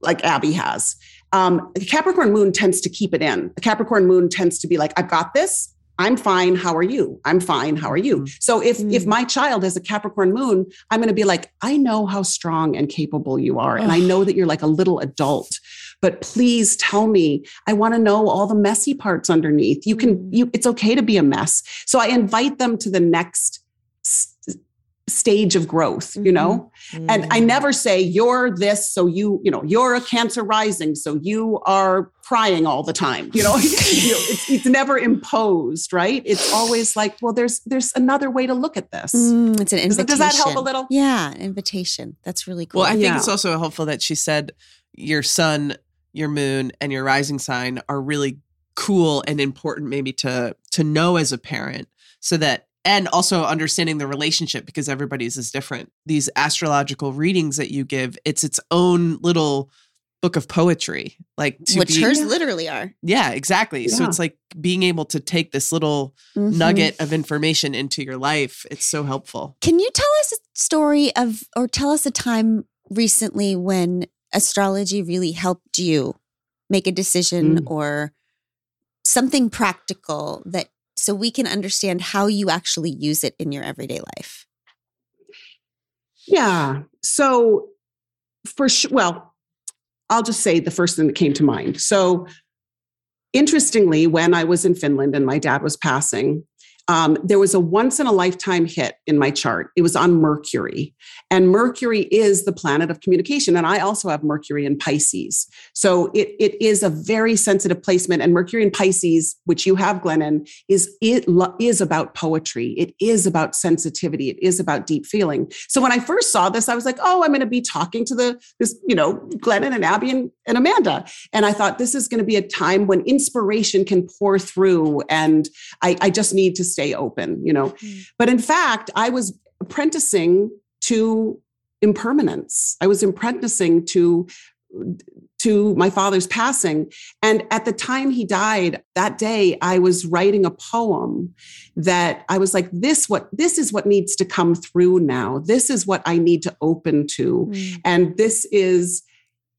like Abby has. Um, the Capricorn moon tends to keep it in. The Capricorn moon tends to be like, I've got this. I'm fine. How are you? I'm fine. How are you? So if if my child has a Capricorn moon, I'm going to be like, I know how strong and capable you are, and I know that you're like a little adult. But please tell me. I want to know all the messy parts underneath. You can. You. It's okay to be a mess. So I invite them to the next s- stage of growth. You know. And I Mm. never say you're this, so you, you know, you're a cancer rising, so you are crying all the time. You know, You know, it's, it's never imposed, right? It's always like, well, there's there's another way to look at this. Mm, it's an Does- invitation. does that help a little? Yeah, invitation. That's really cool. Well, I think Yeah. it's also helpful that she said your sun, your moon, and your rising sign are really cool and important maybe to to know as a parent so that and also understanding the relationship because everybody's is different. These astrological readings that you give, it's its own little book of poetry. Like to Which be, hers literally are. Yeah, exactly. So it's like being able to take this little Mhm. nugget of information into your life. It's so helpful. Can you tell us a story of, or tell us a time recently when astrology really helped you make a decision Mm. or something practical that so we can understand how you actually use it in your everyday life? Yeah. So for sure, well, I'll just say the first thing that came to mind. So interestingly, when I was in Finland and my dad was passing, um, there was a once in a lifetime hit in my chart. It was on Mercury. And Mercury is the planet of communication. And I also have Mercury in Pisces. So it, it is a very sensitive placement. And Mercury in Pisces, which you have, Glennon, is it is about poetry. It is about sensitivity. It is about deep feeling. So when I first saw this, I was like, oh, I'm going to be talking to the this, you know, Glennon and Abby and, and Amanda. And I thought this is going to be a time when inspiration can pour through and I, I just need to stay open, you know. Mm. But in fact, I was apprenticing to impermanence. I was apprenticing to to my father's passing and at the time he died that day i was writing a poem that i was like this what this is what needs to come through now this is what i need to open to Mm. and this is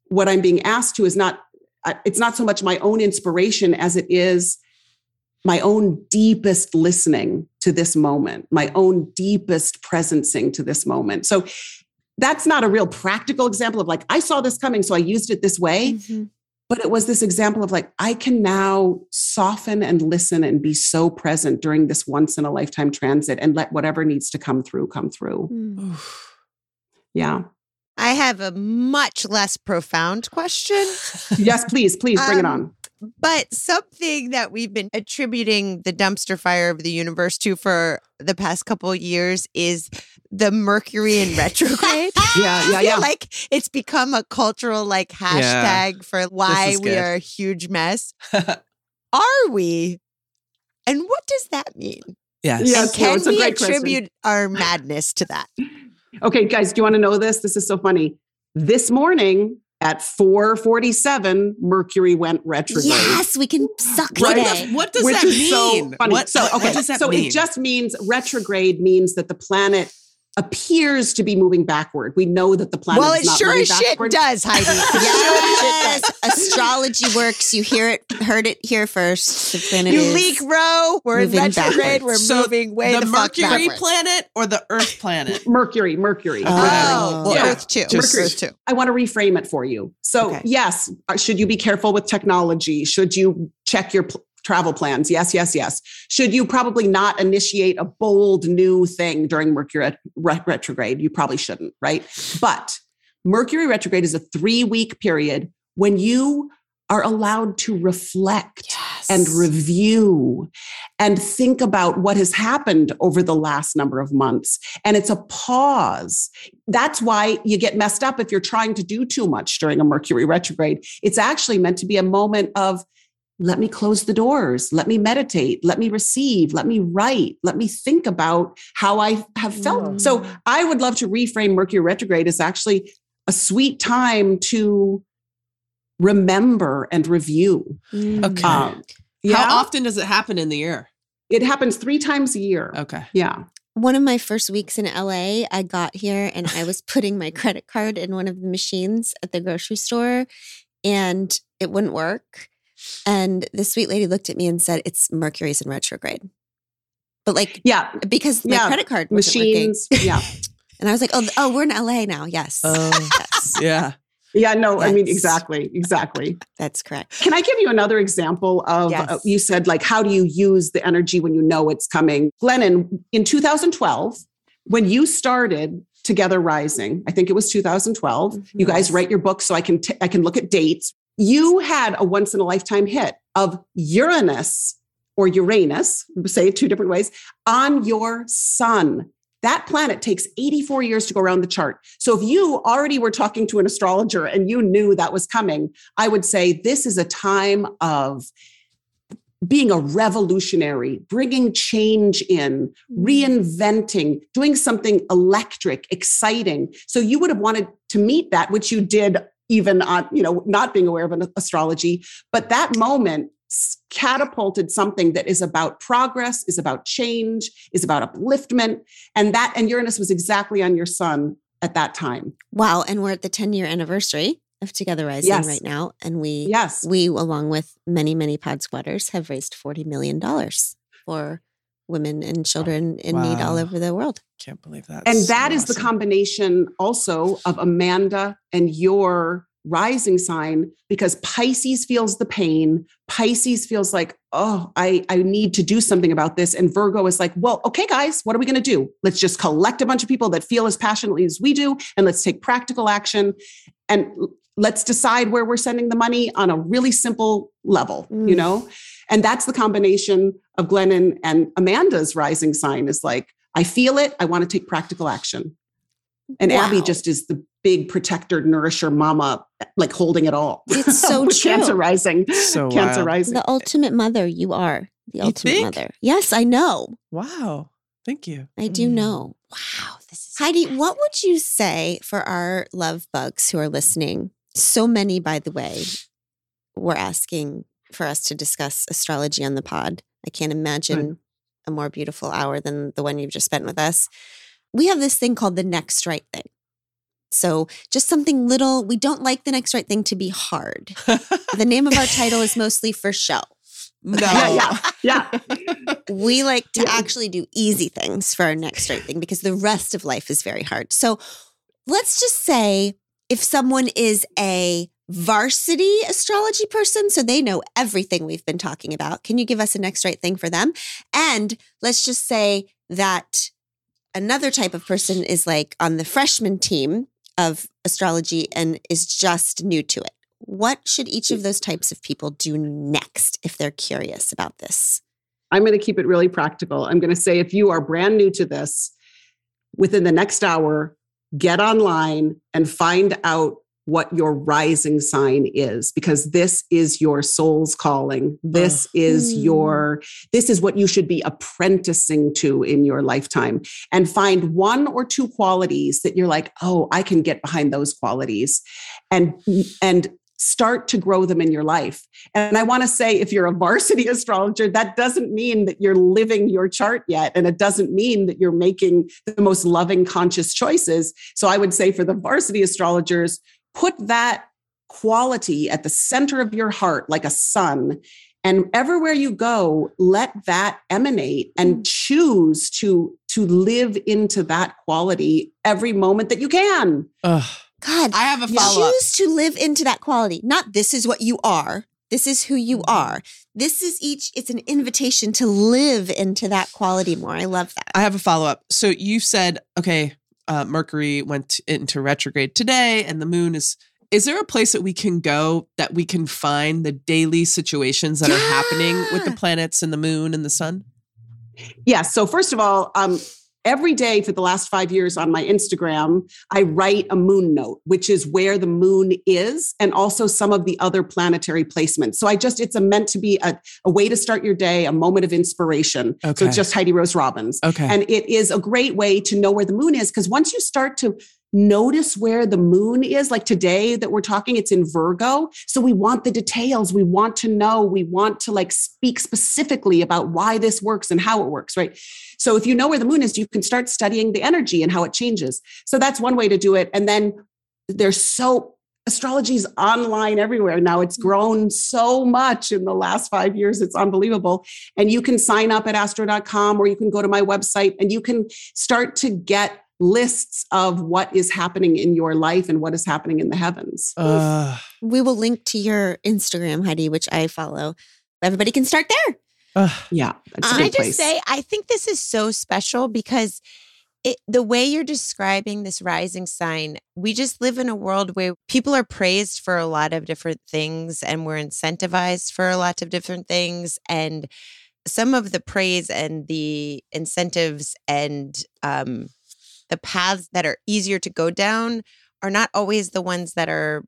what i'm being asked to is not uh, it's not so much my own inspiration as it is my own deepest listening to this moment my own deepest presencing to this moment. So that's not a real practical example of like i saw this coming so i used it this way. Mhm. but it was this example of like i can now soften and listen and be so present during this once in a lifetime transit and let whatever needs to come through come through. Mm. yeah. I have a much less profound question, yes please please bring it Um, on but something that we've been attributing the dumpster fire of the universe to for the past couple of years is the Mercury in retrograde. yeah yeah yeah like it's become a cultural like hashtag for why we good. are a huge mess. are we? And what does that mean? yes. Yeah. and Yes, no, can it's we great question. attribute our madness to that? okay guys do you want to know this this is so funny this morning at 447 mercury went retrograde Yes, we can suck Right. today. What does which that is mean? so funny. What, so okay, what does that so mean? it just means retrograde means that the planet appears to be moving backward. We know that the planet well, is it not sure moving as shit backward. does, Heidi. Yes, astrology works. You hear it, heard it here first. The planet You is leak row. We're in moving retrograde. backwards. We're So moving way the, the, fuck Mercury planet or the Earth planet? Mercury, Mercury. Oh. Oh, well, Yeah. Earth too. Just- Earth too. I want to reframe it for you. So, Okay. yes, uh, should you be careful with technology? Should you check your pl- travel plans? Yes, yes, yes. Should you probably not initiate a bold new thing during Mercury ret- re- retrograde? You probably shouldn't, right? But Mercury retrograde is a three week period when you are allowed to reflect Yes. and review and think about what has happened over the last number of months. And it's a pause. That's why you get messed up if you're trying to do too much during a Mercury retrograde. It's actually meant to be a moment of, let me close the doors, let me meditate, let me receive, let me write, let me think about how I have felt. So I would love to reframe Mercury retrograde as actually a sweet time to remember and review. Okay. Um, yeah, How often does it happen in the year? it happens three times a year. Okay. Yeah. One of my first weeks in LA, I got here and I was putting my credit card in one of the machines at the grocery store and it wouldn't work. And the sweet lady looked at me and said, It's Mercury's in retrograde. But like, Yeah. because my Yeah, credit card wasn't working. Machines. Yeah. And I was like, Oh, oh, we're in LA now. Yes. Oh. yes. Yeah. Yeah. No, I mean, exactly. Exactly. That's correct. Can I give you another example of Yes. uh, you said, like, how do you use the energy when you know it's coming? Glennon, in 2012, when you started Together Rising, I think it was 2012. You guys write your book so I can t- I can look at dates. You had a once in a lifetime hit of Uranus or Uranus, say it two different ways, on your sun. That planet takes 84 years to go around the chart. So if you already were talking to an astrologer and you knew that was coming, I would say this is a time of being a revolutionary, bringing change in, mm. reinventing, doing something electric, exciting. So you would have wanted to meet that, which you did even on, you know, not being aware of an astrology. But that moment catapulted something that is about progress, is about change, is about upliftment. And that, and Uranus was exactly on your sun at that time. Wow. And we're at the 10 year anniversary of Together Rising Yes. right now. And we, Yes. we, along with many, many pod squatters, have raised $40 million for women and children in need all over the world. Can't believe that. and that is the combination also of Amanda and your rising sign because Pisces feels the pain. Pisces feels like, oh, I, I need to do something about this. And Virgo is like, well, okay, guys, what are we going to do? Let's just collect a bunch of people that feel as passionately as we do, and let's take practical action. And let's decide where we're sending the money on a really simple level, you Mm. know? And that's the combination of Glennon and Amanda's rising sign is like, I feel it. I want to take practical action. And Abby just is the big protector, nourisher mama, like holding it all. It's so With Cancer rising. So Cancer wild. rising. The ultimate mother, you are the You ultimate think? mother. Yes, I know. Wow. Thank you. I do Mm. know. Wow, this is Heidi, what would you say for our love bugs who are listening? So many, by the way, were asking for us to discuss astrology on the pod. I can't imagine a more beautiful hour than the one you've just spent with us. We have this thing called the next right thing. So, just something little. We don't like the next right thing to be hard. The name of our title is mostly for show. no. Yeah, yeah, yeah. We like to Yeah. actually do easy things for our next right thing because the rest of life is very hard. So let's just say if someone is a varsity astrology person, so they know everything we've been talking about, can you give us a next right thing for them? And let's just say that another type of person is like on the freshman team of astrology and is just new to it. What should each of those types of people do next if they're curious about this? I'm going to keep it really practical. I'm going to say if you are brand new to this, within the next hour, get online and find out what your rising sign is because this is your soul's calling this is Hmm. your this is what you should be apprenticing to in your lifetime and find one or two qualities that you're like oh i can get behind those qualities and and start to grow them in your life and I want to say, if you're a varsity astrologer, that doesn't mean that you're living your chart yet. And it doesn't mean that you're making the most loving, conscious choices. So I would say for the varsity astrologers, put that quality at the center of your heart like a sun. And everywhere you go, let that emanate and choose to, to live into that quality every moment that you can. Ugh. God, I have a follow up. choose to live into that quality. Not this is what you are. This is who you Mm-hmm. are. This is each, it's an invitation to live into that quality more. I love that. I have a follow up. So you said, okay, uh, Mercury went into retrograde today, and the moon is is there a place that we can go that we can find the daily situations that are happening with the planets and the moon and the sun? Yes. So first of all, um, every day for the last five years on my Instagram, I write a moon note, which is where the moon is, and also some of the other planetary placements. So I just it's a meant to be a, a way to start your day, a moment of inspiration. So Okay. it's just Heidi Rose Robbins. Okay. And it is a great way to know where the moon is because once you start to notice where the moon is, like today that we're talking, it's in Virgo. So we want the details. We want to know. We want to like speak specifically about why this works and how it works, right? So if you know where the moon is, you can start studying the energy and how it changes. So that's one way to do it. And then there's so astrology is online everywhere now. It's grown so much in the last five years. It's unbelievable. And you can sign up at astro.com or you can go to my website and you can start to get lists of what is happening in your life and what is happening in the heavens. Uh, We will link to your Instagram, Heidi, which I follow. Everybody can start there. uh, Yeah, that's a Can Can I just place. say, I think this is so special because it, the way you're describing this rising sign, we just live in a world where people are praised for a lot of different things and we're incentivized for a lot of different things. And some of the praise and the incentives and um, the paths that are easier to go down are not always the ones that are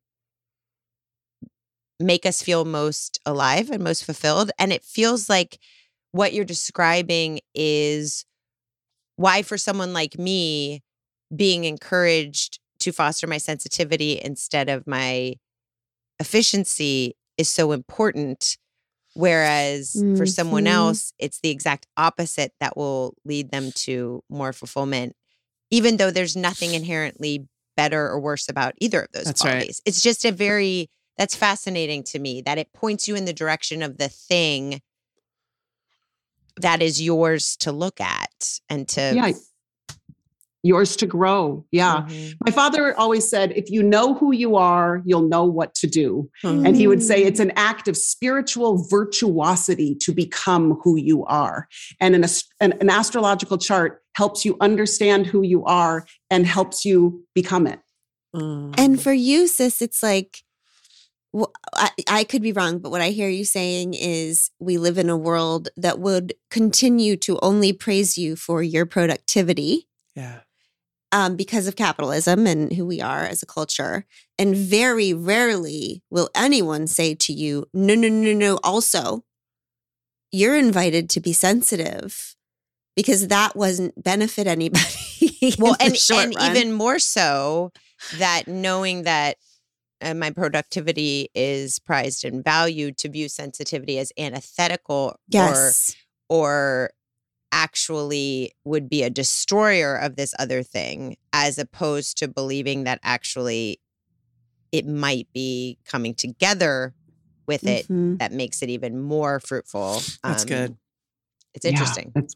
make us feel most alive and most fulfilled. And it feels like what you're describing is why, for someone like me, being encouraged to foster my sensitivity instead of my efficiency is so important. Whereas for someone Mhm. else, it's the exact opposite that will lead them to more fulfillment, even though there's nothing inherently better or worse about either of those That's right. It's just a very, that's fascinating to me that it points you in the direction of the thing that is yours to look at and to Yeah. Yours to grow. Yeah. Mhm. My father always said, if you know who you are, you'll know what to do. And he would say it's an act of spiritual virtuosity to become who you are. And an, ast- an, an astrological chart helps you understand who you are and helps you become it. mm. And for you, sis, it's like, well, I, I could be wrong, but what I hear you saying is we live in a world that would continue to only praise you for your productivity yeah. um, because of capitalism and who we are as a culture. And very rarely will anyone say to you, no, no, no, no, also, you're invited to be sensitive because that wasn't benefit anybody. well and, and run. even more so that knowing that uh, my productivity is prized and valued to view sensitivity as antithetical yes. or or actually would be a destroyer of this other thing as opposed to believing that actually it might be coming together with it Mhm. that makes it even more fruitful That's Um, good. it's Yeah, interesting that's-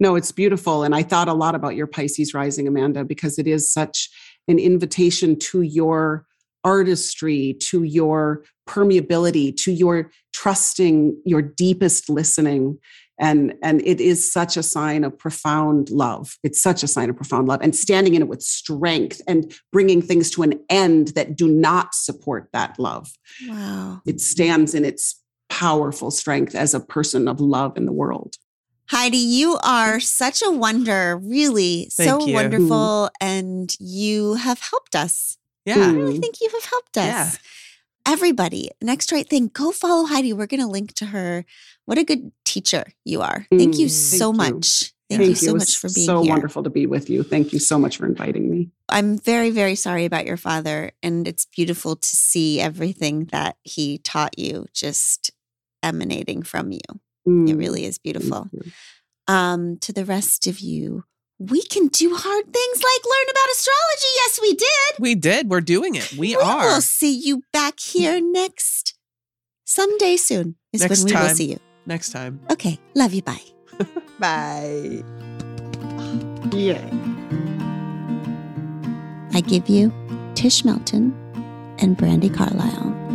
no, it's beautiful. And I thought a lot about your Pisces rising, Amanda, because it is such an invitation to your artistry, to your permeability, to your trusting, your deepest listening. And, and it is such a sign of profound love. It's such a sign of profound love and standing in it with strength and bringing things to an end that do not support that love. Wow. It stands in its powerful strength as a person of love in the world. Heidi, you are such a wonder, really so you. wonderful, and you have helped us. Yeah. I really think you have helped us. Yeah. Everybody, next right thing, go follow Heidi. We're going to link to her. What a good teacher you are. Thank you Mm, so thank you. much. Thank, Thank you so It much for being so here. wonderful to be with you. Thank you so much for inviting me. I'm very, very sorry about your father, and it's beautiful to see everything that he taught you just emanating from you. It Mm, really is beautiful. um, to the rest of you, we can do hard things like learn about astrology. Yes, we did. We did. We're doing it. We, are. We'll see you back here next someday soon. Is Next when we will see you. Next time. Okay, love you. Bye. bye Yeah. I give you Tish Melton and Brandi Carlile.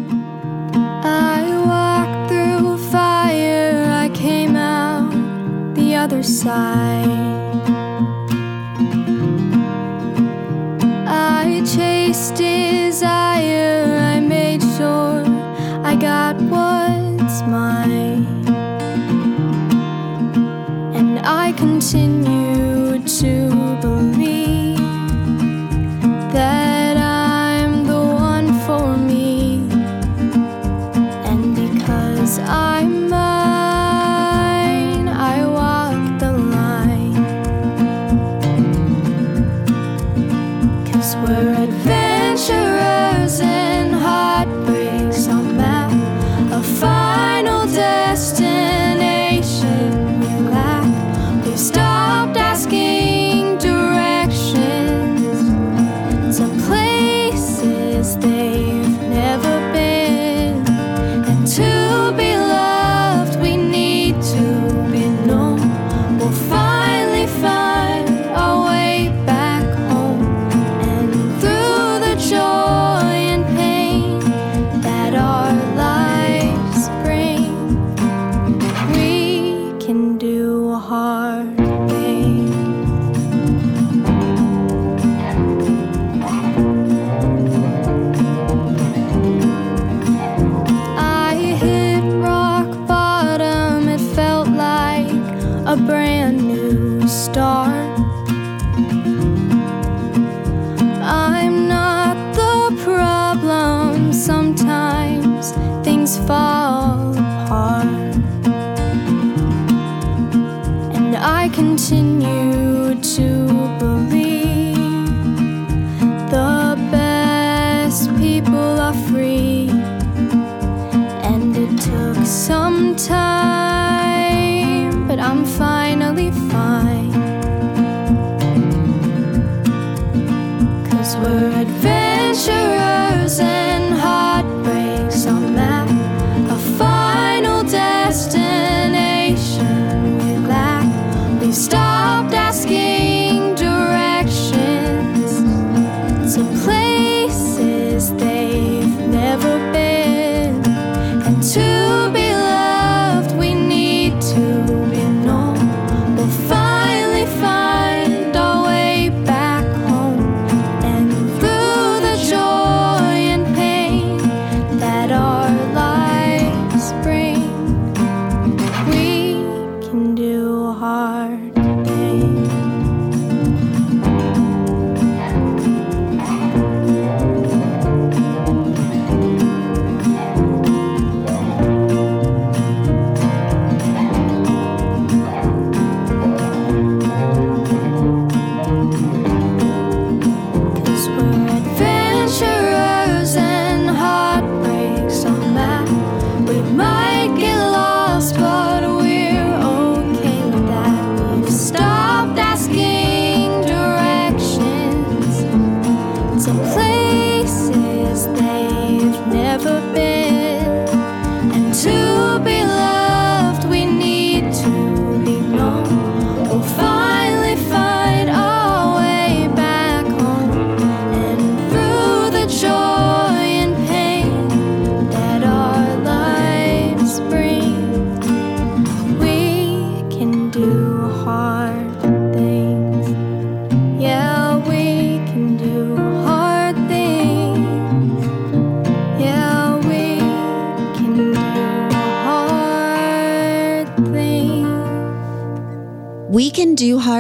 other side. I chased desire, I made sure I got what's mine. And I continue to. We're advanced.